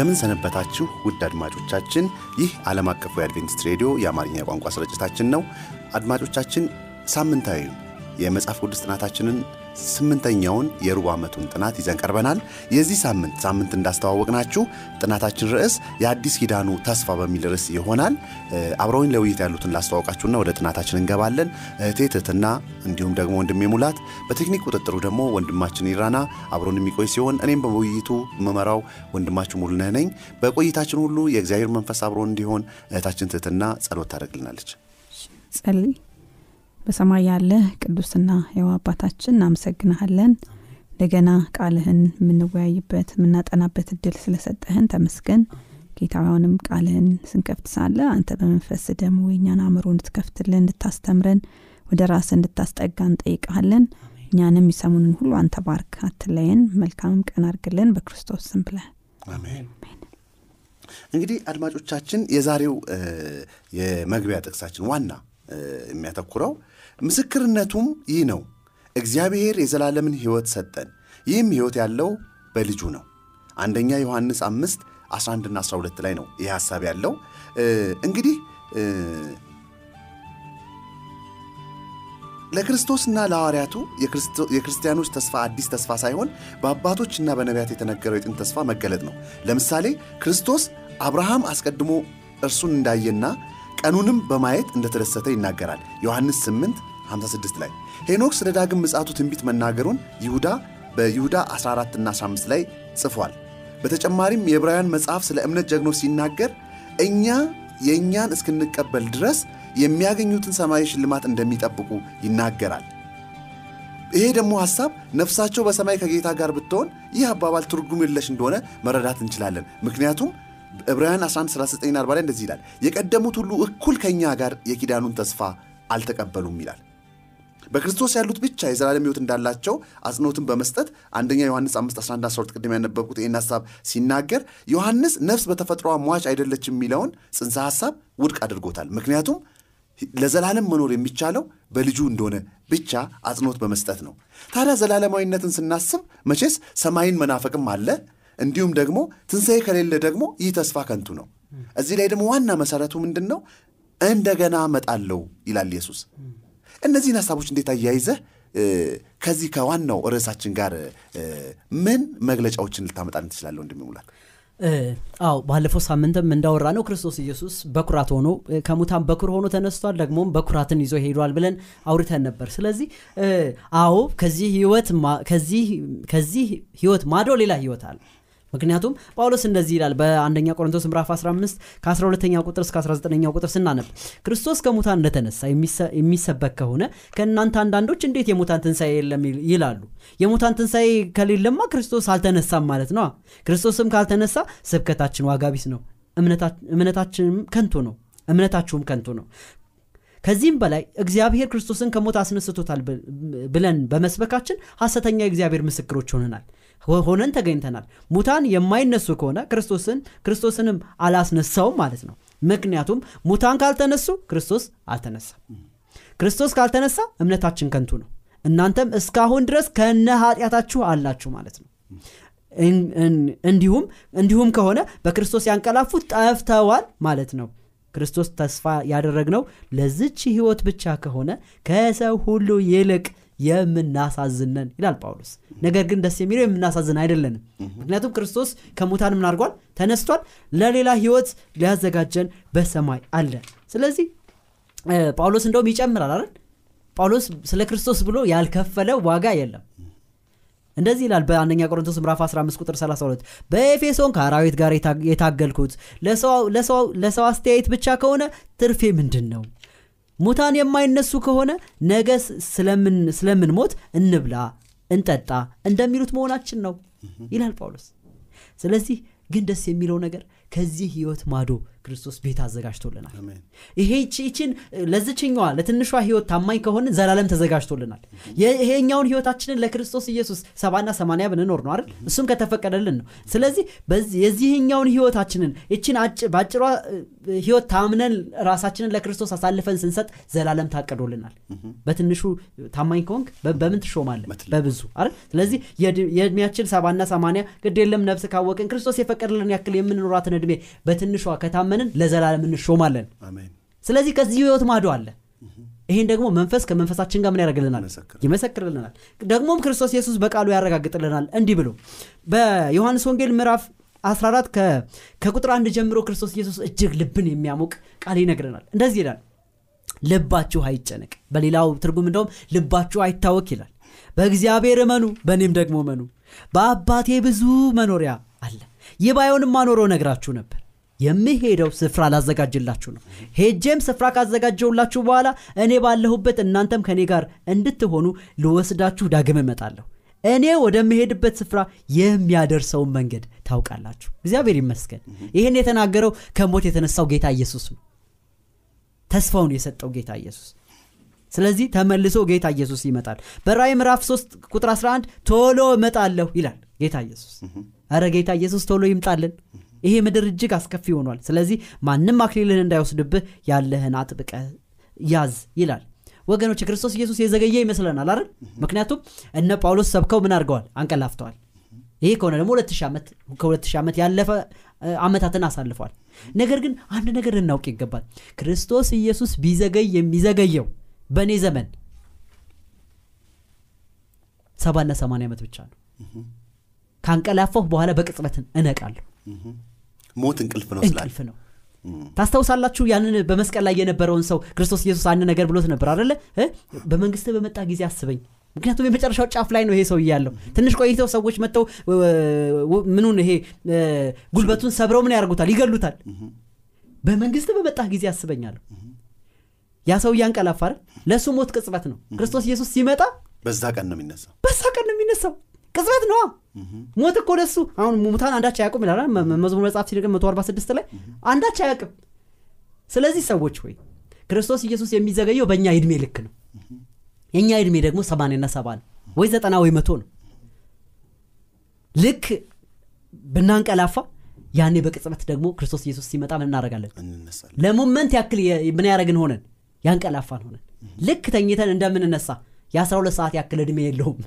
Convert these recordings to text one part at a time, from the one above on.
እንደምን ሰነበታችሁ ውድ አድማጮቻችን። ይህ ዓለም አቀፉ የአድቬንቲስት ሬዲዮ የአማርኛ ቋንቋ ስርጭታችን ነው። አድማጮቻችን ሳምንታዊ የመጽሐፍ ቅዱስ ጥናታችንን ስምንተኛውን የሩብ ዓመቱን ጥናት ይዘን ቀርበናል። የዚህ ሳምንት ሳምንት እንዳስተዋወቅናችሁ ጥናታችን ርዕስ የአዲስ ኪዳኑ ተስፋ በሚል ርዕስ ይሆናል። አብረውኝ ለውይይት ያሉትን ላስተዋወቃችሁና ወደ ጥናታችን እንገባለን። እህቴ ትህትና፣ እንዲሁም ደግሞ ወንድሜ ሙላት፣ በቴክኒክ ቁጥጥሩ ደግሞ ወንድማችን ይራና አብሮን የሚቆይ ሲሆን እኔም በውይይቱ መመራው ወንድማችሁ ሙሉነህ ነኝ። በቆይታችን ሁሉ የእግዚአብሔር መንፈስ አብሮን እንዲሆን እህታችን ትህትና ጸሎት ታደርግልናለች። ጸልይ። በሰማይ ያለ ቅዱስና ሕያው አባታችን እናመሰግንሃለን። እንደገና ቃልህን የምንወያይበት የምናጠናበት እድል ስለሰጠህን ተመስገን። ጌታውንም ቃልህን ስንከፍት ሳለ አንተ በመንፈስ ደግሞ የእኛን አእምሮ እንድትከፍትልን እንድታስተምረን፣ ወደ ራስ እንድታስጠጋ እንጠይቀሃለን። እኛንም የሚሰሙንን ሁሉ አንተ ባርክ፣ አትለየን። መልካምም ቀን አድርግልን በክርስቶስ ስም ብለህ አሜን። እንግዲህ አድማጮቻችን የዛሬው የመግቢያ ጥቅሳችን ዋና የሚያተኩረው ምስክርነቱም ይህ ነው፣ እግዚአብሔር የዘላለምን ሕይወት ሰጠን፣ ይህም ሕይወት ያለው በልጁ ነው። አንደኛ ዮሐንስ አምስት 11ና 12 ላይ ነው ይህ ሐሳብ ያለው። እንግዲህ ለክርስቶስና ለሐዋርያቱ የክርስቲያኖች ተስፋ አዲስ ተስፋ ሳይሆን በአባቶችና በነቢያት የተነገረው የጥንት ተስፋ መገለጥ ነው። ለምሳሌ ክርስቶስ አብርሃም አስቀድሞ እርሱን እንዳየና ቀኑንም በማየት እንደተደሰተ ይናገራል። ዮሐንስ 8 56 ላይ ሄኖክ ስለ ዳግም ምጽአቱ ትንቢት መናገሩን ይሁዳ በይሁዳ 14 እና 15 ላይ ጽፏል። በተጨማሪም የዕብራውያን መጽሐፍ ስለ እምነት ጀግኖች ሲናገር እኛ የእኛን እስክንቀበል ድረስ የሚያገኙትን ሰማያዊ ሽልማት እንደሚጠብቁ ይናገራል። ይሄ ደግሞ ሐሳብ ነፍሳቸው በሰማይ ከጌታ ጋር ብትሆን ይህ አባባል ትርጉም የለሽ እንደሆነ መረዳት እንችላለን። ምክንያቱም ዕብራውያን 1139 ላይ እንደዚህ ይላል፣ የቀደሙት ሁሉ እኩል ከእኛ ጋር የኪዳኑን ተስፋ አልተቀበሉም ይላል። በክርስቶስ ያሉት ብቻ የዘላለም ሕይወት እንዳላቸው አጽንኦትን በመስጠት አንደኛ ዮሐንስ 5 11 12 ቅድም ያነበብኩት ይህን ሐሳብ ሲናገር ዮሐንስ ነፍስ በተፈጥሯ ሟች አይደለችም የሚለውን ጽንሰ ሐሳብ ውድቅ አድርጎታል። ምክንያቱም ለዘላለም መኖር የሚቻለው በልጁ እንደሆነ ብቻ አጽንኦት በመስጠት ነው። ታዲያ ዘላለማዊነትን ስናስብ መቼስ ሰማይን መናፈቅም አለ። እንዲሁም ደግሞ ትንሣኤ ከሌለ ደግሞ ይህ ተስፋ ከንቱ ነው። እዚህ ላይ ደግሞ ዋና መሰረቱ ምንድን ነው? እንደገና እመጣለሁ ይላል ኢየሱስ። እነዚህን ሀሳቦች እንዴት አያይዘህ ከዚህ ከዋናው ርዕሳችን ጋር ምን መግለጫዎችን ልታመጣልን ትችላለህ? ሙላት። አዎ ባለፈው ሳምንትም እንዳወራ ነው ክርስቶስ ኢየሱስ በኩራት ሆኖ ከሙታን በኩር ሆኖ ተነስቷል፣ ደግሞም በኩራትን ይዞ ሄዷል ብለን አውርተን ነበር። ስለዚህ አዎ ከዚህ ህይወት ማዶ ሌላ ህይወት አለ። ምክንያቱም ጳውሎስ እንደዚህ ይላል በአንደኛ ቆሮንቶስ ምዕራፍ 15 ከ12ኛ ቁጥር እስከ 19ኛ ቁጥር ስናነብ ክርስቶስ ከሙታን እንደተነሳ የሚሰበክ ከሆነ ከእናንተ አንዳንዶች እንዴት የሙታን ትንሣኤ የለም ይላሉ። የሙታን ትንሣኤ ከሌለማ ክርስቶስ አልተነሳም ማለት ነው። ክርስቶስም ካልተነሳ ስብከታችን ዋጋ ቢስ ነው፣ እምነታችንም ከንቱ ነው፣ እምነታችሁም ከንቱ ነው። ከዚህም በላይ እግዚአብሔር ክርስቶስን ከሞት አስነስቶታል ብለን በመስበካችን ሐሰተኛ የእግዚአብሔር ምስክሮች ሆነናል ሆነን ተገኝተናል። ሙታን የማይነሱ ከሆነ ክርስቶስን ክርስቶስንም አላስነሳውም ማለት ነው። ምክንያቱም ሙታን ካልተነሱ ክርስቶስ አልተነሳም። ክርስቶስ ካልተነሳ እምነታችን ከንቱ ነው፣ እናንተም እስካሁን ድረስ ከነ ኃጢአታችሁ አላችሁ ማለት ነው። እንዲሁም እንዲሁም ከሆነ በክርስቶስ ያንቀላፉት ጠፍተዋል ማለት ነው። ክርስቶስ ተስፋ ያደረግነው ለዝች ህይወት ብቻ ከሆነ ከሰው ሁሉ ይልቅ የምናሳዝነን ይላል ጳውሎስ። ነገር ግን ደስ የሚለው የምናሳዝን አይደለንም። ምክንያቱም ክርስቶስ ከሙታን ምን አድርጓል? ተነስቷል። ለሌላ ህይወት ሊያዘጋጀን በሰማይ አለ። ስለዚህ ጳውሎስ እንደውም ይጨምራል አይደል? ጳውሎስ ስለ ክርስቶስ ብሎ ያልከፈለው ዋጋ የለም። እንደዚህ ይላል በአንደኛ ቆሮንቶስ ምዕራፍ 15 ቁጥር 32 በኤፌሶን ከአራዊት ጋር የታገልኩት ለሰው አስተያየት ብቻ ከሆነ ትርፌ ምንድን ነው? ሙታን የማይነሱ ከሆነ ነገ ስለምን ሞት እንብላ እንጠጣ እንደሚሉት መሆናችን ነው ይላል ጳውሎስ። ስለዚህ ግን ደስ የሚለው ነገር ከዚህ ህይወት ማዶ ክርስቶስ ቤት አዘጋጅቶልናል። ይሄ ይችን ለዝችኛዋ ለትንሿ ህይወት ታማኝ ከሆነ ዘላለም ተዘጋጅቶልናል። ይሄኛውን ህይወታችንን ለክርስቶስ ኢየሱስ ሰባና ሰማንያ ብንኖር ነው አይደል? እሱም ከተፈቀደልን ነው። ስለዚህ የዚህኛውን ህይወታችንን ይችን አጭ- በአጭሯ ህይወት ታምነን ራሳችንን ለክርስቶስ አሳልፈን ስንሰጥ ዘላለም ታቅዶልናል። በትንሹ ታማኝ ከሆንክ በምን በትልቁ። በብዙ አይደል? ስለዚህ የእድሜያችን ሰባና ሰማንያ ግድ የለም ነፍስ ካወቅን ክርስቶስ የፈቀደልን ያክል የምንኖራትን እድሜ በትንሿ ከታመንን ለዘላለም እንሾማለን። ስለዚህ ከዚህ ህይወት ማዶ አለ። ይህን ደግሞ መንፈስ ከመንፈሳችን ጋር ምን ያደርግልናል? ይመሰክርልናል። ደግሞም ክርስቶስ ኢየሱስ በቃሉ ያረጋግጥልናል። እንዲህ ብሎ በዮሐንስ ወንጌል ምዕራፍ 14 ከ- ከቁጥር አንድ ጀምሮ ክርስቶስ ኢየሱስ እጅግ ልብን የሚያሞቅ ቃል ይነግረናል። እንደዚህ ይላል ልባችሁ አይጨነቅ። በሌላው ትርጉም እንደውም ልባችሁ አይታወክ ይላል። በእግዚአብሔር እመኑ በእኔም ደግሞ እመኑ። በአባቴ ብዙ መኖሪያ አለ ይህ ባይሆንም አኖሮ ነግራችሁ ነበር። የምሄደው ስፍራ ላዘጋጅላችሁ ነው። ሄጄም ስፍራ ካዘጋጀውላችሁ በኋላ እኔ ባለሁበት እናንተም ከእኔ ጋር እንድትሆኑ ልወስዳችሁ ዳግም እመጣለሁ። እኔ ወደምሄድበት ስፍራ የሚያደርሰውን መንገድ ታውቃላችሁ። እግዚአብሔር ይመስገን። ይህን የተናገረው ከሞት የተነሳው ጌታ ኢየሱስ ነው። ተስፋውን የሰጠው ጌታ ኢየሱስ። ስለዚህ ተመልሶ ጌታ ኢየሱስ ይመጣል። በራእይ ምዕራፍ 3 ቁጥር 11 ቶሎ እመጣለሁ ይላል ጌታ ኢየሱስ አረ ጌታ ኢየሱስ ቶሎ ይምጣልን። ይሄ ምድር እጅግ አስከፊ ሆኗል። ስለዚህ ማንም አክሊልህን እንዳይወስድብህ ያለህን አጥብቀ ያዝ ይላል። ወገኖች ክርስቶስ ኢየሱስ የዘገየ ይመስለናል አይደል? ምክንያቱም እነ ጳውሎስ ሰብከው ምን አድርገዋል? አንቀላፍተዋል። ይሄ ከሆነ ደግሞ 2000 ዓመት ከ2000 ዓመት ያለፈ እ, ዓመታትን አሳልፏል። ነገር ግን አንድ ነገር ልናውቅ ይገባል። ክርስቶስ ኢየሱስ ቢዘገይ የሚዘገየው በእኔ ዘመን ሰባና ሰማንያ ዓመት ብቻ ነው ካንቀላፋሁ በኋላ በቅጽበት እነቃለሁ። ሞት እንቅልፍ ነው እንቅልፍ ነው። ታስታውሳላችሁ ያንን በመስቀል ላይ የነበረውን ሰው ክርስቶስ ኢየሱስ አንድ ነገር ብሎት ነበር አደለ? በመንግስት በመጣ ጊዜ አስበኝ። ምክንያቱም የመጨረሻው ጫፍ ላይ ነው ይሄ ሰው ያለው። ትንሽ ቆይተው ሰዎች መጥተው ምኑን ይሄ ጉልበቱን ሰብረው ምን ያደርጉታል? ይገሉታል። በመንግስት በመጣ ጊዜ አስበኛለሁ። ያ ሰው እያንቀላፋ ለእሱ ሞት ቅጽበት ነው። ክርስቶስ ኢየሱስ ሲመጣ በዛ ቀን ነው የሚነሳው። በዛ ቀን ነው የሚነሳው ቅጽበት ነዋ ሞት እኮ ለሱ አሁን ሙታን አንዳች አያውቁም ይላል መዝሙር መጽሐፍ ሲደግም 146 ላይ አንዳች አያውቅም። ስለዚህ ሰዎች ወይ ክርስቶስ ኢየሱስ የሚዘገየው በእኛ የእድሜ ልክ ነው። የእኛ እድሜ ደግሞ ሰማንያና ሰባ ነው ወይ ዘጠና ወይ መቶ ነው። ልክ ብናንቀላፋ ያኔ በቅጽበት ደግሞ ክርስቶስ ኢየሱስ ሲመጣ ምን እንነሳለን። ለሞመንት ያክል ምን ያደረግን ሆነን? ያንቀላፋን ሆነን። ልክ ተኝተን እንደምንነሳ የ12 ሰዓት ያክል እድሜ የለውም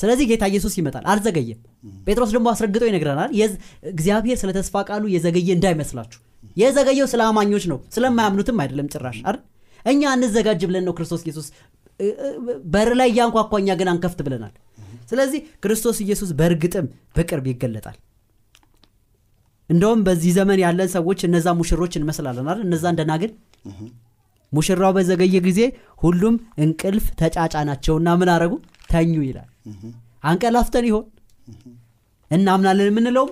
ስለዚህ ጌታ ኢየሱስ ይመጣል። አልዘገየም። ጴጥሮስ ደግሞ አስረግጦ ይነግረናል። እግዚአብሔር ስለ ተስፋ ቃሉ የዘገየ እንዳይመስላችሁ። የዘገየው ስለ አማኞች ነው። ስለማያምኑትም አይደለም ጭራሽ አይደል? እኛ እንዘጋጅ ብለን ነው ክርስቶስ ኢየሱስ በር ላይ እያንኳኳ እኛ ግን አንከፍት ብለናል። ስለዚህ ክርስቶስ ኢየሱስ በእርግጥም በቅርብ ይገለጣል። እንደውም በዚህ ዘመን ያለን ሰዎች እነዛ ሙሽሮች እንመስላለን አይደል? እነዛ እንደናግን ሙሽራው በዘገየ ጊዜ ሁሉም እንቅልፍ ተጫጫናቸውና ምን አረጉ? ተኙ ይላል አንቀላፍተን ይሆን? እናምናለን የምንለውም?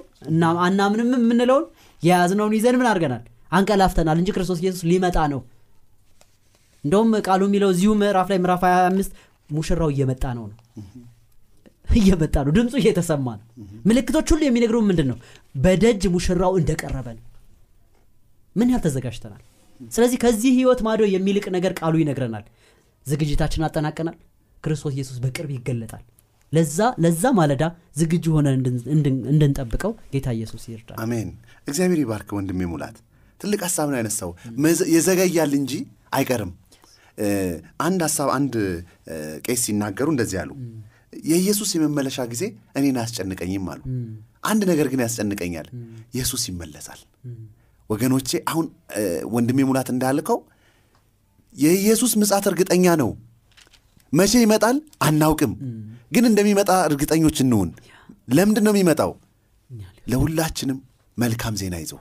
አናምንም የምንለውን? የያዝነውን ይዘን ምን አድርገናል? አንቀላፍተናል እንጂ ክርስቶስ ኢየሱስ ሊመጣ ነው። እንደውም ቃሉ የሚለው እዚሁ ምዕራፍ ላይ ምዕራፍ 25 ሙሽራው እየመጣ ነው ነው። እየመጣ ነው። ድምፁ እየተሰማ ነው። ምልክቶች ሁሉ የሚነግሩ ምንድን ነው በደጅ ሙሽራው እንደቀረበ ነው። ምን ያህል ተዘጋጅተናል? ስለዚህ ከዚህ ህይወት ማዶ የሚልቅ ነገር ቃሉ ይነግረናል። ዝግጅታችን አጠናቀናል። ክርስቶስ ኢየሱስ በቅርብ ይገለጣል ለዛ ለዛ ማለዳ ዝግጁ እንድን- እንድንጠብቀው ጌታ ኢየሱስ ይርዳል። አሜን። እግዚአብሔር ይባርክ ወንድሜ ሙላት። ትልቅ ሀሳብ ነው ያነሳው። የዘገያል እንጂ አይቀርም። አንድ ሀሳብ አንድ ቄስ ሲናገሩ እንደዚህ አሉ። የኢየሱስ የመመለሻ ጊዜ እኔን አያስጨንቀኝም አሉ። አንድ ነገር ግን ያስጨንቀኛል። ኢየሱስ ይመለሳል። ወገኖቼ አሁን ወንድሜ ሙላት እንዳልከው የኢየሱስ ምጻት እርግጠኛ ነው። መቼ ይመጣል? አናውቅም ግን እንደሚመጣ እርግጠኞች እንሁን። ለምንድን ነው የሚመጣው? ለሁላችንም መልካም ዜና ይዞ።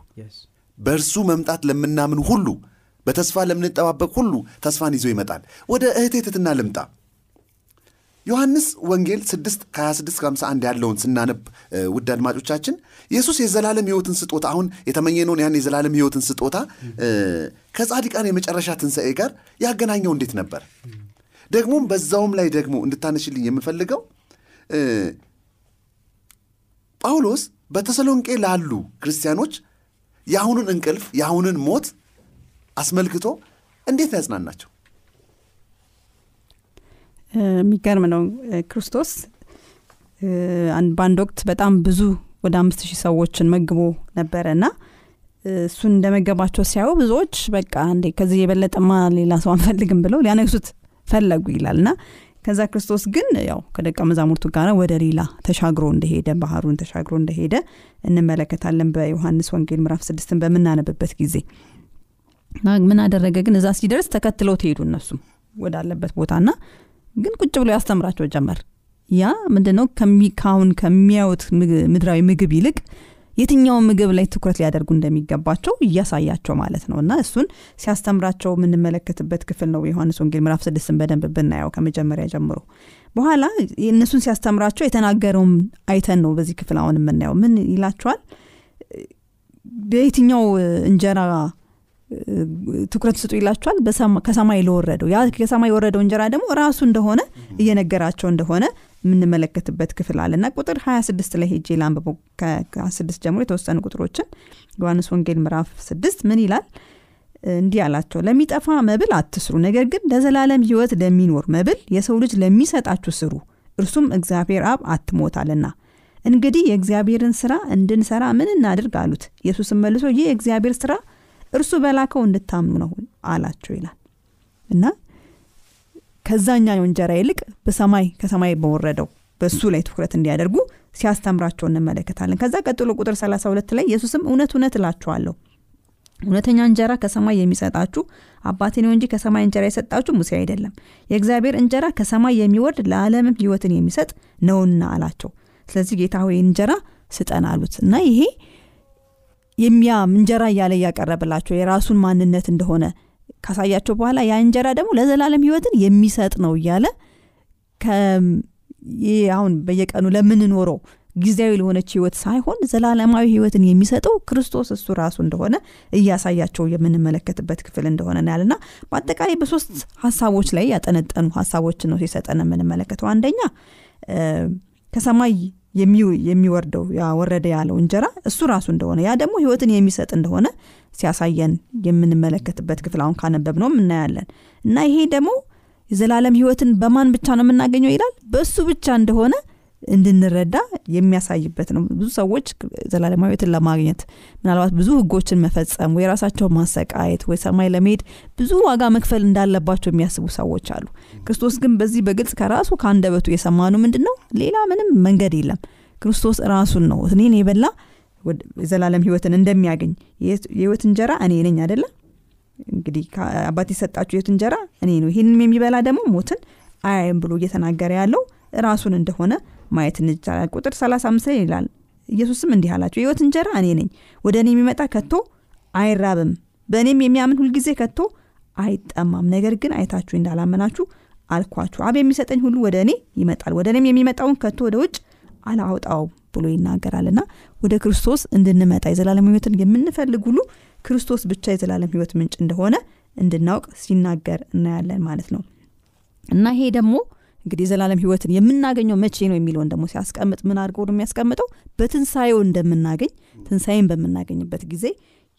በእርሱ መምጣት ለምናምን ሁሉ በተስፋ ለምንጠባበቅ ሁሉ ተስፋን ይዞ ይመጣል። ወደ እህቴ ትትና ልምጣ። ዮሐንስ ወንጌል 6 ከ26 51 ያለውን ስናነብ ውድ አድማጮቻችን ኢየሱስ የዘላለም ሕይወትን ስጦታ አሁን የተመኘነውን ያን የዘላለም ሕይወትን ስጦታ ከጻድቃን የመጨረሻ ትንሣኤ ጋር ያገናኘው እንዴት ነበር ደግሞም በዛውም ላይ ደግሞ እንድታነሽልኝ የምፈልገው ጳውሎስ በተሰሎንቄ ላሉ ክርስቲያኖች የአሁኑን እንቅልፍ የአሁኑን ሞት አስመልክቶ እንዴት ያጽናናቸው? የሚገርም ነው። ክርስቶስ በአንድ ወቅት በጣም ብዙ ወደ አምስት ሺህ ሰዎችን መግቦ ነበረ እና እሱን እንደመገባቸው ሲያዩ ብዙዎች በቃ እንዴ ከዚህ የበለጠማ ሌላ ሰው አንፈልግም ብለው ሊያነግሱት ፈለጉ ይላል። እና ከዛ ክርስቶስ ግን ያው ከደቀ መዛሙርቱ ጋር ወደ ሌላ ተሻግሮ እንደሄደ ባህሩን ተሻግሮ እንደሄደ እንመለከታለን በዮሐንስ ወንጌል ምዕራፍ ስድስትን በምናነብበት ጊዜ። ምን አደረገ ግን? እዛ ሲደርስ ተከትለው ትሄዱ እነሱም ወዳለበት ቦታና ግን ቁጭ ብሎ ያስተምራቸው ጀመር። ያ ምንድነው? ካሁን ከሚያዩት ምድራዊ ምግብ ይልቅ የትኛውን ምግብ ላይ ትኩረት ሊያደርጉ እንደሚገባቸው እያሳያቸው ማለት ነው። እና እሱን ሲያስተምራቸው የምንመለከትበት ክፍል ነው የዮሐንስ ወንጌል ምዕራፍ ስድስትን በደንብ ብናየው ከመጀመሪያ ጀምሮ። በኋላ እነሱን ሲያስተምራቸው የተናገረውም አይተን ነው በዚህ ክፍል አሁን የምናየው። ምን ይላቸዋል? በየትኛው እንጀራ ትኩረት ስጡ ይላቸዋል? ከሰማይ ለወረደው። ያ ከሰማይ የወረደው እንጀራ ደግሞ ራሱ እንደሆነ እየነገራቸው እንደሆነ የምንመለከትበት ክፍል አለ እና ቁጥር 26 ላይ ሄጄ ላንብበው። ከስድስት ጀምሮ የተወሰኑ ቁጥሮችን ዮሐንስ ወንጌል ምዕራፍ ስድስት ምን ይላል? እንዲህ አላቸው ለሚጠፋ መብል አትስሩ ነገር ግን ለዘላለም ህይወት ለሚኖር መብል የሰው ልጅ ለሚሰጣችሁ ስሩ እርሱም እግዚአብሔር አብ አትሞታልና። እንግዲህ የእግዚአብሔርን ስራ እንድንሰራ ምን እናድርግ አሉት። ኢየሱስም መልሶ ይህ የእግዚአብሔር ስራ እርሱ በላከው እንድታምኑ ነው አላቸው ይላል። እና ከዛኛው እንጀራ ይልቅ በሰማይ ከሰማይ በወረደው በሱ ላይ ትኩረት እንዲያደርጉ ሲያስተምራቸው እንመለከታለን። ከዛ ቀጥሎ ቁጥር 32 ላይ ኢየሱስም እውነት እውነት እላችኋለሁ እውነተኛ እንጀራ ከሰማይ የሚሰጣችሁ አባቴ ነው እንጂ ከሰማይ እንጀራ የሰጣችሁ ሙሴ አይደለም። የእግዚአብሔር እንጀራ ከሰማይ የሚወርድ ለዓለምም ህይወትን የሚሰጥ ነውና አላቸው። ስለዚህ ጌታ ሆይ እንጀራ ስጠን አሉት። እና ይሄ የሚያ እንጀራ እያለ እያቀረብላቸው የራሱን ማንነት እንደሆነ ካሳያቸው በኋላ ያ እንጀራ ደግሞ ለዘላለም ህይወትን የሚሰጥ ነው እያለ አሁን በየቀኑ ለምንኖረው ጊዜያዊ ለሆነች ህይወት ሳይሆን ዘላለማዊ ህይወትን የሚሰጠው ክርስቶስ እሱ ራሱ እንደሆነ እያሳያቸው የምንመለከትበት ክፍል እንደሆነ ያልና በአጠቃላይ በሶስት ሀሳቦች ላይ ያጠነጠኑ ሀሳቦችን ነው ሲሰጠን የምንመለከተው። አንደኛ ከሰማይ የሚወርደው ወረደ ያለው እንጀራ እሱ ራሱ እንደሆነ ያ ደግሞ ህይወትን የሚሰጥ እንደሆነ ሲያሳየን የምንመለከትበት ክፍል አሁን ካነበብ ነው እናያለን። እና ይሄ ደግሞ የዘላለም ህይወትን በማን ብቻ ነው የምናገኘው ይላል? በእሱ ብቻ እንደሆነ እንድንረዳ የሚያሳይበት ነው። ብዙ ሰዎች ዘላለማዊ ህይወትን ለማግኘት ምናልባት ብዙ ህጎችን መፈጸም ወይ ራሳቸው ማሰቃየት ወይ ሰማይ ለመሄድ ብዙ ዋጋ መክፈል እንዳለባቸው የሚያስቡ ሰዎች አሉ። ክርስቶስ ግን በዚህ በግልጽ ከራሱ ከአንደበቱ የሰማኑ ምንድን ነው ሌላ ምንም መንገድ የለም። ክርስቶስ ራሱን ነው። እኔን የበላ የዘላለም ህይወትን እንደሚያገኝ። የህይወት እንጀራ እኔ ነኝ አይደለም እንግዲህ አባት የሰጣችሁ የህይወት እንጀራ እኔ ነው። ይህንም የሚበላ ደግሞ ሞትን አያይም ብሎ እየተናገረ ያለው ራሱን እንደሆነ ማየት እንችላለን። ቁጥር 35 ይላል ኢየሱስም እንዲህ አላቸው የህይወት እንጀራ እኔ ነኝ ወደ እኔ የሚመጣ ከቶ አይራብም በእኔም የሚያምን ሁልጊዜ ከቶ አይጠማም። ነገር ግን አይታችሁ እንዳላመናችሁ አልኳችሁ። አብ የሚሰጠኝ ሁሉ ወደ እኔ ይመጣል ወደ እኔም የሚመጣውን ከቶ ወደ ውጭ አላውጣው ብሎ ይናገራልና ወደ ክርስቶስ እንድንመጣ የዘላለም ህይወትን የምንፈልግ ሁሉ ክርስቶስ ብቻ የዘላለም ህይወት ምንጭ እንደሆነ እንድናውቅ ሲናገር እናያለን ማለት ነው። እና ይሄ ደግሞ እንግዲህ የዘላለም ህይወትን የምናገኘው መቼ ነው የሚለውን ደግሞ ሲያስቀምጥ ምን አድርገው ነው የሚያስቀምጠው? በትንሳኤው እንደምናገኝ ትንሳኤን በምናገኝበት ጊዜ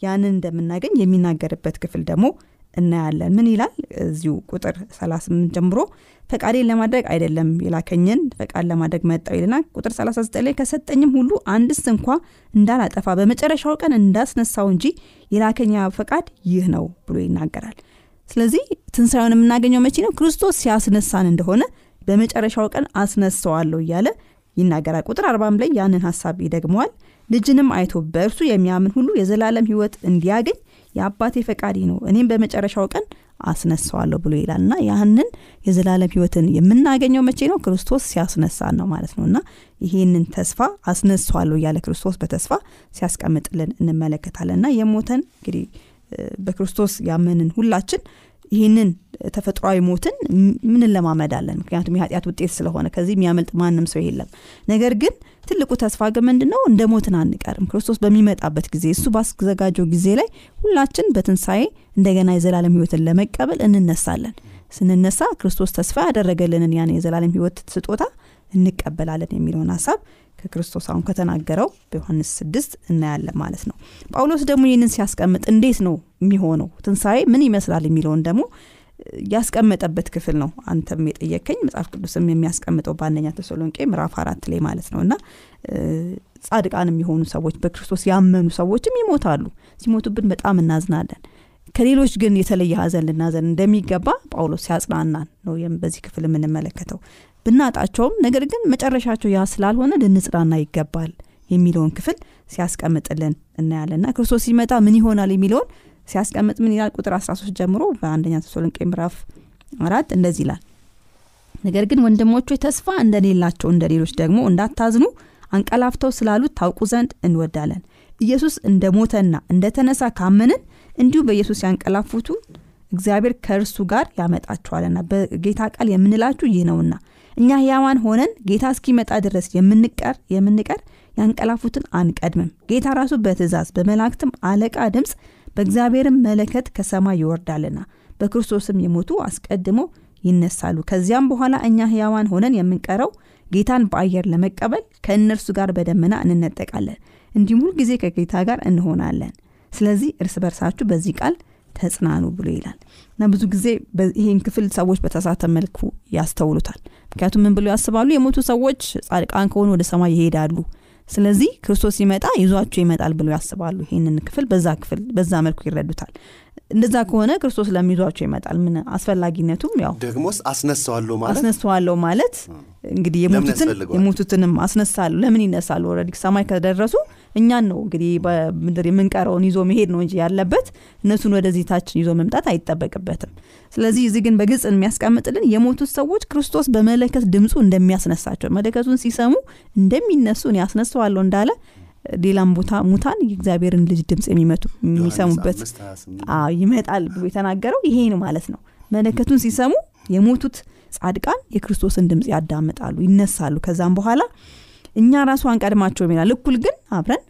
ያንን እንደምናገኝ የሚናገርበት ክፍል ደግሞ እናያለን። ምን ይላል? እዚሁ ቁጥር 38 ጀምሮ ፈቃዴን ለማድረግ አይደለም የላከኝን ፈቃድ ለማድረግ መጣው ይልና ቁጥር 39 ላይ ከሰጠኝም ሁሉ አንድስ እንኳ እንዳላጠፋ በመጨረሻው ቀን እንዳስነሳው እንጂ የላከኛ ፈቃድ ይህ ነው ብሎ ይናገራል። ስለዚህ ትንሳኤውን የምናገኘው መቼ ነው? ክርስቶስ ሲያስነሳን እንደሆነ በመጨረሻው ቀን አስነሳዋለሁ እያለ ይናገራል። ቁጥር አርባም ላይ ያንን ሀሳብ ይደግመዋል። ልጅንም አይቶ በእርሱ የሚያምን ሁሉ የዘላለም ህይወት እንዲያገኝ የአባቴ ፈቃድ ነው እኔም በመጨረሻው ቀን አስነሳዋለሁ ብሎ ይላል። እና ያህንን የዘላለም ህይወትን የምናገኘው መቼ ነው? ክርስቶስ ሲያስነሳን ነው ማለት ነው። እና ይሄንን ተስፋ አስነሳዋለሁ እያለ ክርስቶስ በተስፋ ሲያስቀምጥልን እንመለከታለን። እና የሞተን እንግዲህ በክርስቶስ ያመንን ሁላችን ይህንን ተፈጥሯዊ ሞትን ምን ለማመዳለን ምክንያቱም የኃጢአት ውጤት ስለሆነ ከዚህ የሚያመልጥ ማንም ሰው የለም። ነገር ግን ትልቁ ተስፋ ግን ምንድን ነው እንደ ሞትን አንቀርም። ክርስቶስ በሚመጣበት ጊዜ እሱ ባስዘጋጀው ጊዜ ላይ ሁላችን በትንሣኤ እንደገና የዘላለም ህይወትን ለመቀበል እንነሳለን። ስንነሳ ክርስቶስ ተስፋ ያደረገልንን ያን የዘላለም ህይወት ስጦታ እንቀበላለን የሚለውን ሀሳብ ከክርስቶስ አሁን ከተናገረው በዮሐንስ ስድስት እናያለን ማለት ነው። ጳውሎስ ደግሞ ይህንን ሲያስቀምጥ እንዴት ነው የሚሆነው? ትንሣኤ ምን ይመስላል የሚለውን ደግሞ ያስቀመጠበት ክፍል ነው አንተም የጠየከኝ መጽሐፍ ቅዱስም የሚያስቀምጠው በአንደኛ ተሰሎንቄ ምዕራፍ አራት ላይ ማለት ነው። እና ጻድቃን የሚሆኑ ሰዎች በክርስቶስ ያመኑ ሰዎችም ይሞታሉ። ሲሞቱብን በጣም እናዝናለን። ከሌሎች ግን የተለየ ሀዘን ልናዘን እንደሚገባ ጳውሎስ ሲያጽናናን ነው በዚህ ክፍል የምንመለከተው ብናጣቸውም ነገር ግን መጨረሻቸው ያ ስላልሆነ ልንጽናና ይገባል የሚለውን ክፍል ሲያስቀምጥልን እናያለንና ክርስቶስ ሲመጣ ምን ይሆናል የሚለውን ሲያስቀምጥ ምን ይላል? ቁጥር 13 ጀምሮ በአንደኛ ተሰሎንቄ ምዕራፍ አራት እንደዚህ ይላል። ነገር ግን ወንድሞቹ ተስፋ እንደሌላቸው እንደ ሌሎች ደግሞ እንዳታዝኑ አንቀላፍተው ስላሉት ታውቁ ዘንድ እንወዳለን። ኢየሱስ እንደ ሞተና እንደ ተነሳ ካመንን እንዲሁ በኢየሱስ ያንቀላፉቱ እግዚአብሔር ከእርሱ ጋር ያመጣቸዋልና። በጌታ ቃል የምንላችሁ ይህ ነውና እኛ ሕያዋን ሆነን ጌታ እስኪመጣ ድረስ የምንቀር የምንቀር ያንቀላፉትን አንቀድምም። ጌታ ራሱ በትእዛዝ በመላእክትም አለቃ ድምፅ በእግዚአብሔርም መለከት ከሰማይ ይወርዳልና በክርስቶስም የሞቱ አስቀድሞ ይነሳሉ። ከዚያም በኋላ እኛ ሕያዋን ሆነን የምንቀረው ጌታን በአየር ለመቀበል ከእነርሱ ጋር በደመና እንነጠቃለን። እንዲሁም ሁልጊዜ ከጌታ ጋር እንሆናለን። ስለዚህ እርስ በርሳችሁ በዚህ ቃል ተጽናኑ ብሎ ይላል። እና ብዙ ጊዜ ይህን ክፍል ሰዎች በተሳተ መልኩ ያስተውሉታል ምክንያቱም ምን ብሎ ያስባሉ? የሞቱ ሰዎች ጻድቃን ከሆኑ ወደ ሰማይ ይሄዳሉ። ስለዚህ ክርስቶስ ሲመጣ ይዟቸው ይመጣል ብለው ያስባሉ። ይህንን ክፍል በዛ ክፍል በዛ መልኩ ይረዱታል። እንደዛ ከሆነ ክርስቶስ ለሚዟቸው ይመጣል። ምን አስፈላጊነቱም ያው ደግሞስ አስነሳዋለሁ ማለት? አስነሳዋለሁ ማለት እንግዲህ የሞቱትን የሞቱትንም አስነሳለሁ። ለምን ይነሳሉ? ወረዲ ሰማይ ከደረሱ እኛን ነው እንግዲህ በምድር የምንቀረውን ይዞ መሄድ ነው እንጂ ያለበት እነሱን ወደዚህ ታችን ይዞ መምጣት አይጠበቅበትም። ስለዚህ እዚህ ግን በግልጽ የሚያስቀምጥልን የሞቱት ሰዎች ክርስቶስ በመለከት ድምፁ እንደሚያስነሳቸው መለከቱን ሲሰሙ እንደሚነሱ እኔ ያስነሳዋለሁ እንዳለ ሌላም ቦታ ሙታን የእግዚአብሔርን ልጅ ድምፅ የሚመቱ የሚሰሙበት ይመጣል ብሎ የተናገረው ይሄ ነው ማለት ነው። መለከቱን ሲሰሙ የሞቱት ጻድቃን የክርስቶስን ድምፅ ያዳምጣሉ ይነሳሉ። ከዛም በኋላ እኛ ራሱ አንቀድማቸውም ይላል። እኩል ግን አብረን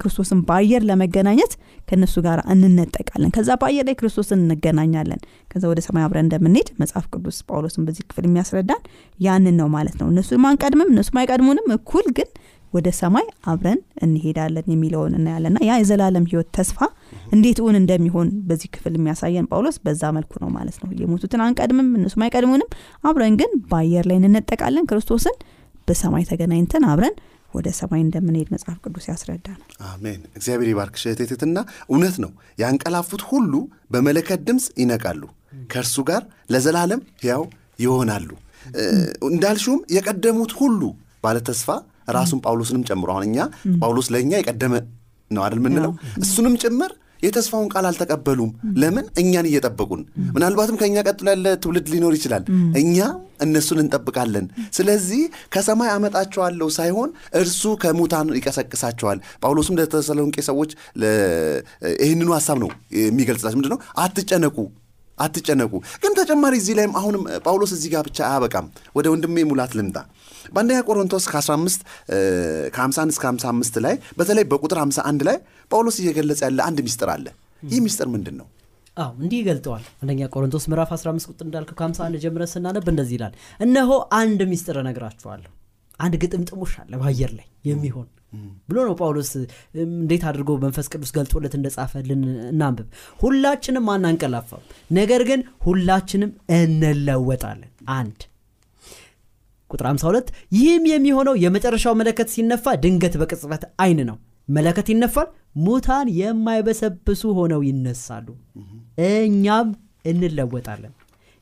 ክርስቶስን በአየር ለመገናኘት ከእነሱ ጋር እንነጠቃለን። ከዛ በአየር ላይ ክርስቶስን እንገናኛለን። ከዛ ወደ ሰማይ አብረን እንደምንሄድ መጽሐፍ ቅዱስ ጳውሎስን በዚህ ክፍል የሚያስረዳን ያንን ነው ማለት ነው። እነሱም አንቀድምም እነሱም አይቀድሙንም። እኩል ግን ወደ ሰማይ አብረን እንሄዳለን የሚለውን እናያለና ያ የዘላለም ህይወት ተስፋ እንዴት እውን እንደሚሆን በዚህ ክፍል የሚያሳየን ጳውሎስ በዛ መልኩ ነው ማለት ነው። የሞቱትን አንቀድምም እነሱም አይቀድሙንም። አብረን ግን በአየር ላይ እንነጠቃለን። ክርስቶስን በሰማይ ተገናኝተን አብረን ወደ ሰማይ እንደምንሄድ መጽሐፍ ቅዱስ ያስረዳል አሜን። እግዚአብሔር ይባርክ ሸቴትትና እውነት ነው። ያንቀላፉት ሁሉ በመለከት ድምፅ ይነቃሉ። ከእርሱ ጋር ለዘላለም ያው ይሆናሉ። እንዳልሽውም የቀደሙት ሁሉ ባለ ተስፋ ራሱን ጳውሎስንም ጨምሮ። አሁን እኛ ጳውሎስ ለእኛ የቀደመ ነው አይደል ምንለው እሱንም ጭምር የተስፋውን ቃል አልተቀበሉም። ለምን? እኛን እየጠበቁን። ምናልባትም ከእኛ ቀጥሎ ያለ ትውልድ ሊኖር ይችላል። እኛ እነሱን እንጠብቃለን። ስለዚህ ከሰማይ አመጣቸዋለሁ ሳይሆን እርሱ ከሙታን ይቀሰቅሳቸዋል። ጳውሎስም ለተሰሎንቄ ሰዎች ይህንኑ ሀሳብ ነው የሚገልጽላቸው። ምንድነው? አትጨነቁ አትጨነቁ። ግን ተጨማሪ እዚህ ላይም አሁንም ጳውሎስ እዚህ ጋር ብቻ አያበቃም። ወደ ወንድሜ ሙላት ልምጣ። በአንደኛ ቆሮንቶስ ከ15 ከ51 እስከ 55 ላይ በተለይ በቁጥር 51 ላይ ጳውሎስ እየገለጸ ያለ አንድ ሚስጥር አለ። ይህ ሚስጥር ምንድን ነው አዎ እንዲህ ይገልጠዋል። አንደኛ ቆሮንቶስ ምዕራፍ 15 ቁጥር እንዳልከው ከ51 ጀምረ ስናነብ እንደዚህ ይላል። እነሆ አንድ ሚስጥር እነግራችኋለሁ። አንድ ግጥምጥሞሽ አለ በአየር ላይ የሚሆን ብሎ ነው ጳውሎስ እንዴት አድርጎ መንፈስ ቅዱስ ገልጦለት እንደጻፈልን እናንብብ ሁላችንም አናንቀላፋም ነገር ግን ሁላችንም እንለወጣለን። አንድ ቁጥር 52 ይህም የሚሆነው የመጨረሻው መለከት ሲነፋ ድንገት በቅጽበት አይን ነው። መለከት ይነፋል ሙታን የማይበሰብሱ ሆነው ይነሳሉ። እኛም እንለወጣለን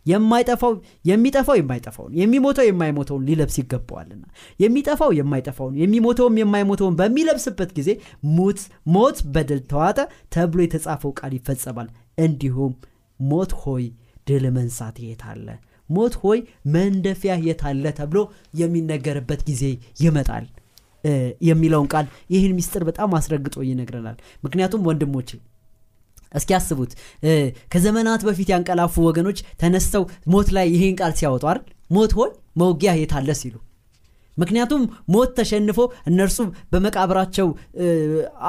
የማይጠፋው የሚጠፋው የማይጠፋውን የሚሞተው የማይሞተውን ሊለብስ ይገባዋልና። የሚጠፋው የማይጠፋውን የሚሞተውም የማይሞተውን በሚለብስበት ጊዜ ሞት በድል ተዋጠ ተብሎ የተጻፈው ቃል ይፈጸማል። እንዲሁም ሞት ሆይ ድል መንሳት የታለ ሞት ሆይ መንደፊያ የታለ ተብሎ የሚነገርበት ጊዜ ይመጣል። የሚለውን ቃል ይህን ሚስጥር በጣም አስረግጦ ይነግረናል። ምክንያቱም ወንድሞቼ እስኪ ያስቡት ከዘመናት በፊት ያንቀላፉ ወገኖች ተነስተው ሞት ላይ ይህን ቃል ሲያወጡ አይደል? ሞት ሆይ መውጊያ የታለ ሲሉ። ምክንያቱም ሞት ተሸንፎ እነርሱ በመቃብራቸው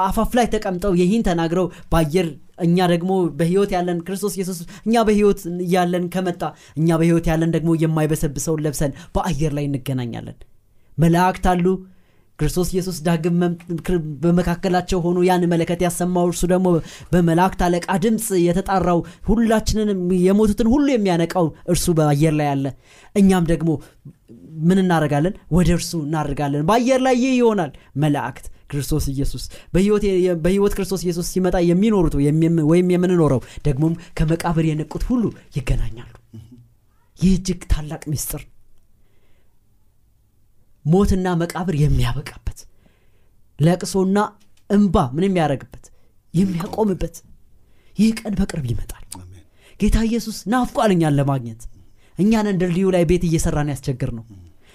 አፋፍ ላይ ተቀምጠው ይህን ተናግረው በአየር እኛ ደግሞ በህይወት ያለን ክርስቶስ ኢየሱስ እኛ በህይወት ያለን ከመጣ እኛ በህይወት ያለን ደግሞ የማይበሰብሰውን ለብሰን በአየር ላይ እንገናኛለን። መላእክት አሉ ክርስቶስ ኢየሱስ ዳግም በመካከላቸው ሆኖ ያን መለከት ያሰማው እርሱ ደግሞ በመላእክት አለቃ ድምፅ የተጣራው ሁላችንን የሞቱትን ሁሉ የሚያነቃው እርሱ በአየር ላይ አለ። እኛም ደግሞ ምን እናደርጋለን? ወደ እርሱ እናደርጋለን። በአየር ላይ ይህ ይሆናል። መላእክት ክርስቶስ ኢየሱስ በህይወት ክርስቶስ ኢየሱስ ሲመጣ የሚኖሩት ወይም የምንኖረው ደግሞም ከመቃብር የነቁት ሁሉ ይገናኛሉ። ይህ እጅግ ታላቅ ምስጢር ሞትና መቃብር የሚያበቃበት ለቅሶና እንባ ምን የሚያደርግበት የሚያቆምበት ይህ ቀን በቅርብ ይመጣል። ጌታ ኢየሱስ ናፍቋል እኛን ለማግኘት። እኛን ድልድዩ ላይ ቤት እየሰራን ያስቸግር ነው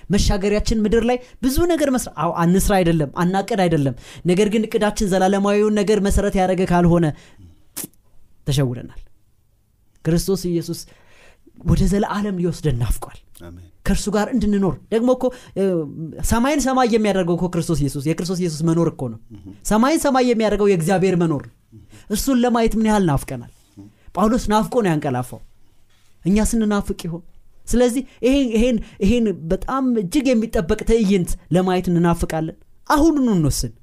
መሻገሪያችን ምድር ላይ ብዙ ነገር መስራ አንስራ አይደለም አናቅድ አይደለም። ነገር ግን እቅዳችን ዘላለማዊውን ነገር መሰረት ያደረገ ካልሆነ ተሸውደናል። ክርስቶስ ኢየሱስ ወደ ዘለዓለም ሊወስደን ናፍቋል ከእርሱ ጋር እንድንኖር። ደግሞ እኮ ሰማይን ሰማይ የሚያደርገው እኮ ክርስቶስ ኢየሱስ። የክርስቶስ ኢየሱስ መኖር እኮ ነው። ሰማይን ሰማይ የሚያደርገው የእግዚአብሔር መኖር። እርሱን ለማየት ምን ያህል ናፍቀናል? ጳውሎስ ናፍቆ ነው ያንቀላፋው። እኛ ስንናፍቅ ይሆን? ስለዚህ ይሄን በጣም እጅግ የሚጠበቅ ትዕይንት ለማየት እንናፍቃለን። አሁኑኑ እንወስን።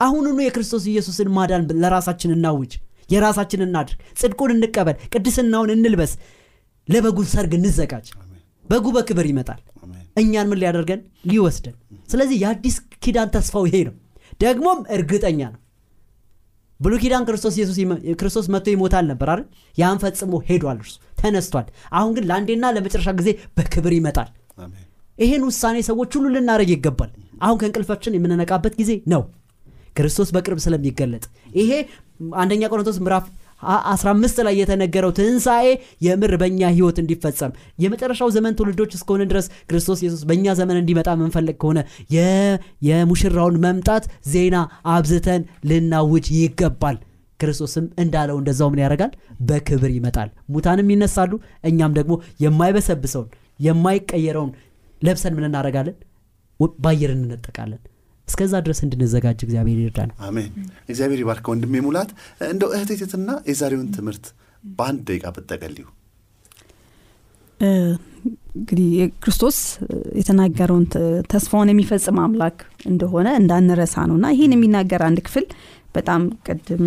አሁኑኑ የክርስቶስ ኢየሱስን ማዳን ለራሳችን እናውጅ የራሳችን እናድርግ። ጽድቁን እንቀበል ቅድስናውን እንልበስ ለበጉን ሰርግ እንዘጋጅ በጉ በክብር ይመጣል። እኛን ምን ሊያደርገን? ሊወስደን። ስለዚህ የአዲስ ኪዳን ተስፋው ይሄ ነው። ደግሞም እርግጠኛ ነው። ብሉ ኪዳን ክርስቶስ ኢየሱስ ክርስቶስ መጥቶ ይሞታል ነበር አይደል? ያን ፈጽሞ ሄዷል እርሱ ተነስቷል። አሁን ግን ለአንዴና ለመጨረሻ ጊዜ በክብር ይመጣል። ይሄን ውሳኔ ሰዎች ሁሉ ልናደረግ ይገባል። አሁን ከእንቅልፋችን የምንነቃበት ጊዜ ነው። ክርስቶስ በቅርብ ስለሚገለጥ ይሄ አንደኛ ቆሮንቶስ ምዕራፍ 15 ላይ የተነገረው ትንሣኤ የምር በእኛ ህይወት እንዲፈጸም የመጨረሻው ዘመን ትውልዶች እስከሆነ ድረስ ክርስቶስ ኢየሱስ በእኛ ዘመን እንዲመጣ ምንፈልግ ከሆነ የሙሽራውን መምጣት ዜና አብዝተን ልናውጅ ይገባል። ክርስቶስም እንዳለው እንደዛው ምን ያደርጋል? በክብር ይመጣል። ሙታንም ይነሳሉ እኛም ደግሞ የማይበሰብሰውን የማይቀየረውን ለብሰን ምን እናደረጋለን በአየር እንነጠቃለን እስከዛ ድረስ እንድንዘጋጅ እግዚአብሔር ይርዳን። አሜን። እግዚአብሔር ይባርከ ወንድሜ ሙላት። እንደው እህቴትትና የዛሬውን ትምህርት በአንድ ደቂቃ ብጠቀልዩ እንግዲህ ክርስቶስ የተናገረውን ተስፋውን የሚፈጽም አምላክ እንደሆነ እንዳንረሳ ነው። እና ይህን የሚናገር አንድ ክፍል በጣም ቅድም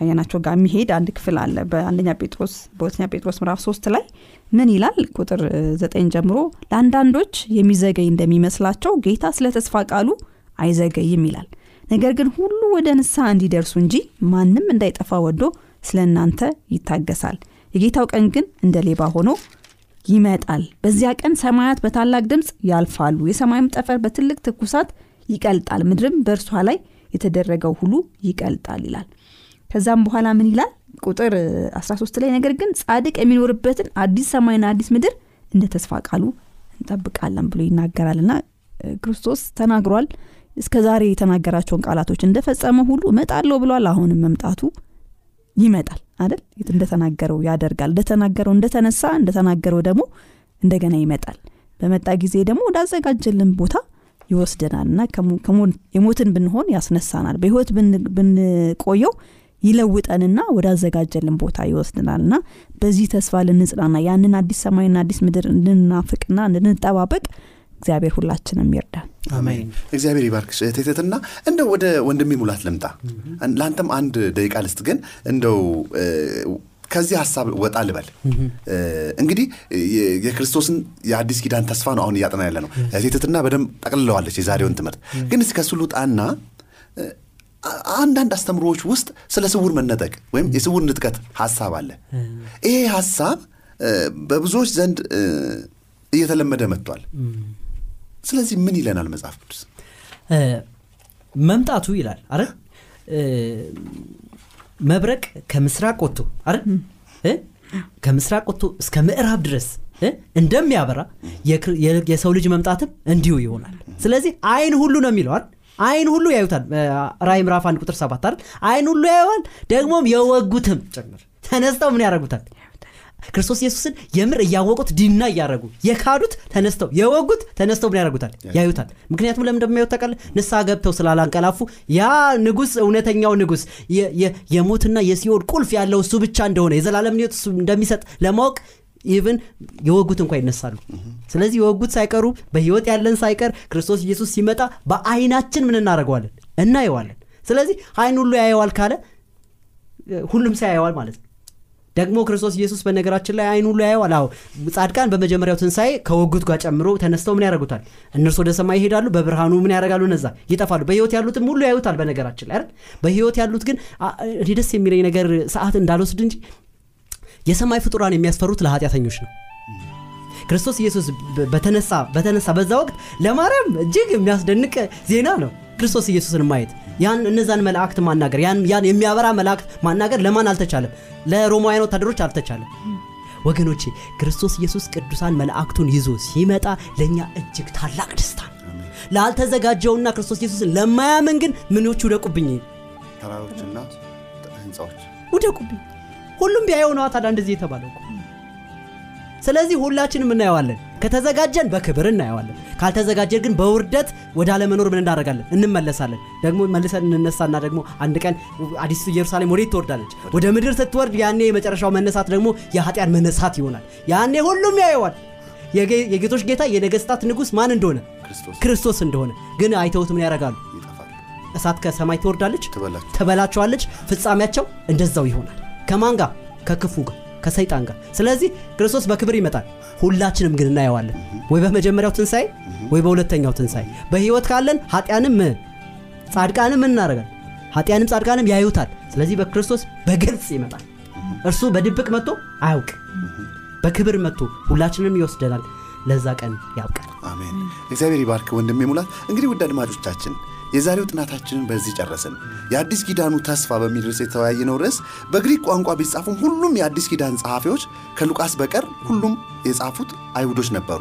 ካየናቸው ጋር የሚሄድ አንድ ክፍል አለ በአንደኛ ጴጥሮስ በሁለተኛ ጴጥሮስ ምዕራፍ ሶስት ላይ። ምን ይላል? ቁጥር ዘጠኝ ጀምሮ ለአንዳንዶች የሚዘገይ እንደሚመስላቸው ጌታ ስለ ተስፋ ቃሉ አይዘገይም ይላል። ነገር ግን ሁሉ ወደ ንስሐ እንዲደርሱ እንጂ ማንም እንዳይጠፋ ወዶ ስለ እናንተ ይታገሳል። የጌታው ቀን ግን እንደ ሌባ ሆኖ ይመጣል። በዚያ ቀን ሰማያት በታላቅ ድምፅ ያልፋሉ የሰማይም ጠፈር በትልቅ ትኩሳት ይቀልጣል ምድርም በእርሷ ላይ የተደረገው ሁሉ ይቀልጣል ይላል ከዛም በኋላ ምን ይላል? ቁጥር 13 ላይ ነገር ግን ጻድቅ የሚኖርበትን አዲስ ሰማይና አዲስ ምድር እንደ ተስፋ ቃሉ እንጠብቃለን ብሎ ይናገራል እና ክርስቶስ ተናግሯል። እስከ ዛሬ የተናገራቸውን ቃላቶች እንደፈጸመ ሁሉ እመጣለሁ ብሏል። አሁንም መምጣቱ ይመጣል አይደል? እንደተናገረው ያደርጋል። እንደተናገረው እንደተነሳ እንደተናገረው ደግሞ እንደገና ይመጣል። በመጣ ጊዜ ደግሞ ወዳዘጋጀልን ቦታ ይወስደናል እና የሞትን ብንሆን ያስነሳናል። በህይወት ብንቆየው ይለውጠንና ወዳዘጋጀልን ቦታ ይወስድናል እና በዚህ ተስፋ ልንጽናና ያንን አዲስ ሰማይና አዲስ ምድር እንድናፍቅና እንድንጠባበቅ እግዚአብሔር ሁላችንም ይርዳል አሜን። እግዚአብሔር ይባርክሽ ቴቴትና እንደው ወደ ወንድሜ ሙላት ልምጣ። ለአንተም አንድ ደቂቃ ልስጥ ግን እንደው ከዚህ ሀሳብ ወጣ ልበል። እንግዲህ የክርስቶስን የአዲስ ኪዳን ተስፋ ነው አሁን እያጠና ያለ ነው ቴትትና በደንብ ጠቅልለዋለች የዛሬውን ትምህርት። ግን እስከ ከሱ ልውጣና አንዳንድ አስተምሮዎች ውስጥ ስለ ስውር መነጠቅ ወይም የስውር ንጥቀት ሀሳብ አለ። ይሄ ሀሳብ በብዙዎች ዘንድ እየተለመደ መጥቷል። ስለዚህ ምን ይለናል መጽሐፍ ቅዱስ? መምጣቱ ይላል አረ መብረቅ ከምስራቅ ወጥቶ አረ ከምስራቅ ወጥቶ እስከ ምዕራብ ድረስ እንደሚያበራ የሰው ልጅ መምጣትም እንዲሁ ይሆናል። ስለዚህ አይን ሁሉ ነው የሚለዋል አይን ሁሉ ያዩታል። ራይ ምራፍ አንድ ቁጥር ሰባት አይደል? አይን ሁሉ ያዩዋል ደግሞም የወጉትም ጭምር። ተነስተው ምን ያደረጉታል ክርስቶስ ኢየሱስን የምር እያወቁት deny እያደረጉ የካዱት ተነስተው የወጉት ተነስተው ምን ያደረጉታል ያዩታል። ምክንያቱም ለምን እንደሚያዩት ታውቃለህ? ንስሐ ገብተው ስላላንቀላፉ ያ ንጉስ እውነተኛው ንጉስ የሞትና የሲኦል ቁልፍ ያለው እሱ ብቻ እንደሆነ የዘላለም ህይወት እሱ እንደሚሰጥ ለማወቅ even የወጉት እንኳ ይነሳሉ። ስለዚህ የወጉት ሳይቀሩ በህይወት ያለን ሳይቀር ክርስቶስ ኢየሱስ ሲመጣ በአይናችን ምን እናደርገዋለን? እናየዋለን። ስለዚህ አይን ሁሉ ያየዋል ካለ ሁሉም ሰው ማለት ነው። ደግሞ ክርስቶስ ኢየሱስ በነገራችን ላይ አይን ሁሉ ያየዋል። አዎ ጻድቃን በመጀመሪያው ትንሣኤ ከወጉት ጋር ጨምሮ ተነስተው ምን ያደርጉታል? እነርሱ ወደ ሰማይ ይሄዳሉ በብርሃኑ ምን ያደርጋሉ? እነዛ ይጠፋሉ። በህይወት ያሉትም ሁሉ ያዩታል። በነገራችን ላይ አይደል? በህይወት ያሉት ግን ደስ የሚለኝ ነገር ሰዓት እንዳልወስድ እንጂ የሰማይ ፍጡራን የሚያስፈሩት ለኃጢአተኞች ነው። ክርስቶስ ኢየሱስ በተነሳ በተነሳ በዛ ወቅት ለማርያም እጅግ የሚያስደንቅ ዜና ነው። ክርስቶስ ኢየሱስን ማየት ያን እነዛን መላእክት ማናገር ያን የሚያበራ መላእክት ማናገር ለማን አልተቻለም? ለሮማውያን ወታደሮች አልተቻለም። ወገኖቼ ክርስቶስ ኢየሱስ ቅዱሳን መላእክቱን ይዞ ሲመጣ ለእኛ እጅግ ታላቅ ደስታ ላልተዘጋጀውና ክርስቶስ ኢየሱስን ለማያምን ግን ምኖች ውደቁብኝ። ተራሮችና ህንፃዎች ውደቁብኝ ሁሉም ቢያየው ነዋ ታዲያ እንደዚህ የተባለው ስለዚህ ሁላችንም እናየዋለን። ከተዘጋጀን በክብር እናየዋለን ካልተዘጋጀን ግን በውርደት ወደ አለመኖር ምን እናደርጋለን? እንመለሳለን። ደግሞ መልሰን እንነሳና ደግሞ አንድ ቀን አዲስ ኢየሩሳሌም ወዴት ትወርዳለች? ወደ ምድር ስትወርድ ያኔ የመጨረሻው መነሳት ደግሞ የኃጢያን መነሳት ይሆናል። ያኔ ሁሉም ያየዋል። የጌቶች ጌታ የነገስታት ንጉስ ማን እንደሆነ? ክርስቶስ። እንደሆነ። ግን አይተውት ምን ያደርጋሉ? እሳት ከሰማይ ትወርዳለች? ትበላቸዋለች። ፍጻሜያቸው እንደዛው ይሆናል ከማን ጋር? ከክፉ ጋር ከሰይጣን ጋር። ስለዚህ ክርስቶስ በክብር ይመጣል። ሁላችንም ግን እናየዋለን። ወይ በመጀመሪያው ትንሣኤ ወይ በሁለተኛው ትንሣኤ። በህይወት ካለን ኃጢያንም ጻድቃንም እናደረጋል ኃጢያንም ጻድቃንም ያዩታል። ስለዚህ በክርስቶስ በግልጽ ይመጣል። እርሱ በድብቅ መጥቶ አያውቅ በክብር መጥቶ ሁላችንም ይወስደናል። ለዛ ቀን ያብቃል። አሜን። እግዚአብሔር ይባርክ ወንድሜ ሙላት። እንግዲህ ውድ አድማጮቻችን የዛሬው ጥናታችንን በዚህ ጨረስን። የአዲስ ኪዳኑ ተስፋ በሚል ርዕስ የተወያየነው ርዕስ በግሪክ ቋንቋ ቢጻፉም ሁሉም የአዲስ ኪዳን ጸሐፊዎች ከሉቃስ በቀር ሁሉም የጻፉት አይሁዶች ነበሩ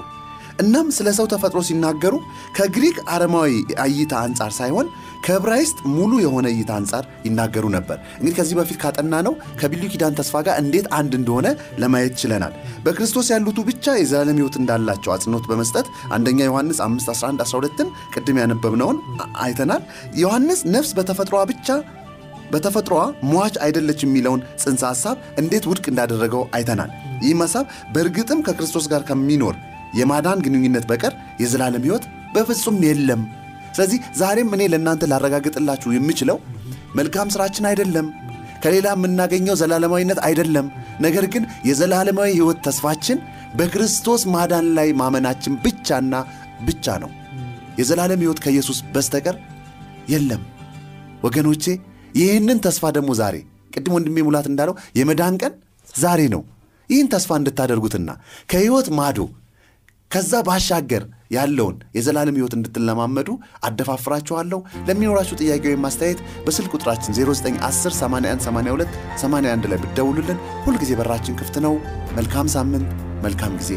እናም ስለ ሰው ተፈጥሮ ሲናገሩ ከግሪክ አረማዊ እይታ አንጻር ሳይሆን ከዕብራይስጥ ሙሉ የሆነ እይታ አንጻር ይናገሩ ነበር። እንግዲህ ከዚህ በፊት ካጠና ነው ከብሉይ ኪዳን ተስፋ ጋር እንዴት አንድ እንደሆነ ለማየት ችለናል። በክርስቶስ ያሉቱ ብቻ የዘላለም ህይወት እንዳላቸው አጽንኦት በመስጠት አንደኛ ዮሐንስ 5 11 12ን ቅድም ያነበብነውን አይተናል። ዮሐንስ ነፍስ በተፈጥሮዋ ብቻ በተፈጥሮዋ ሟች አይደለች የሚለውን ጽንሰ ሐሳብ እንዴት ውድቅ እንዳደረገው አይተናል። ይህም ሐሳብ በእርግጥም ከክርስቶስ ጋር ከሚኖር የማዳን ግንኙነት በቀር የዘላለም ህይወት በፍጹም የለም። ስለዚህ ዛሬም እኔ ለእናንተ ላረጋግጥላችሁ የምችለው መልካም ስራችን አይደለም ከሌላ የምናገኘው ዘላለማዊነት አይደለም። ነገር ግን የዘላለማዊ ህይወት ተስፋችን በክርስቶስ ማዳን ላይ ማመናችን ብቻና ብቻ ነው። የዘላለም ህይወት ከኢየሱስ በስተቀር የለም። ወገኖቼ ይህንን ተስፋ ደግሞ ዛሬ ቅድም ወንድሜ ሙላት እንዳለው የመዳን ቀን ዛሬ ነው። ይህን ተስፋ እንድታደርጉትና ከህይወት ማዶ ከዛ ባሻገር ያለውን የዘላለም ህይወት እንድትለማመዱ አደፋፍራችኋለሁ። ለሚኖራችሁ ጥያቄ ወይም ማስተያየት በስልክ ቁጥራችን 0910 81 82 81 ላይ ብደውሉልን ሁልጊዜ በራችን ክፍት ነው። መልካም ሳምንት መልካም ጊዜ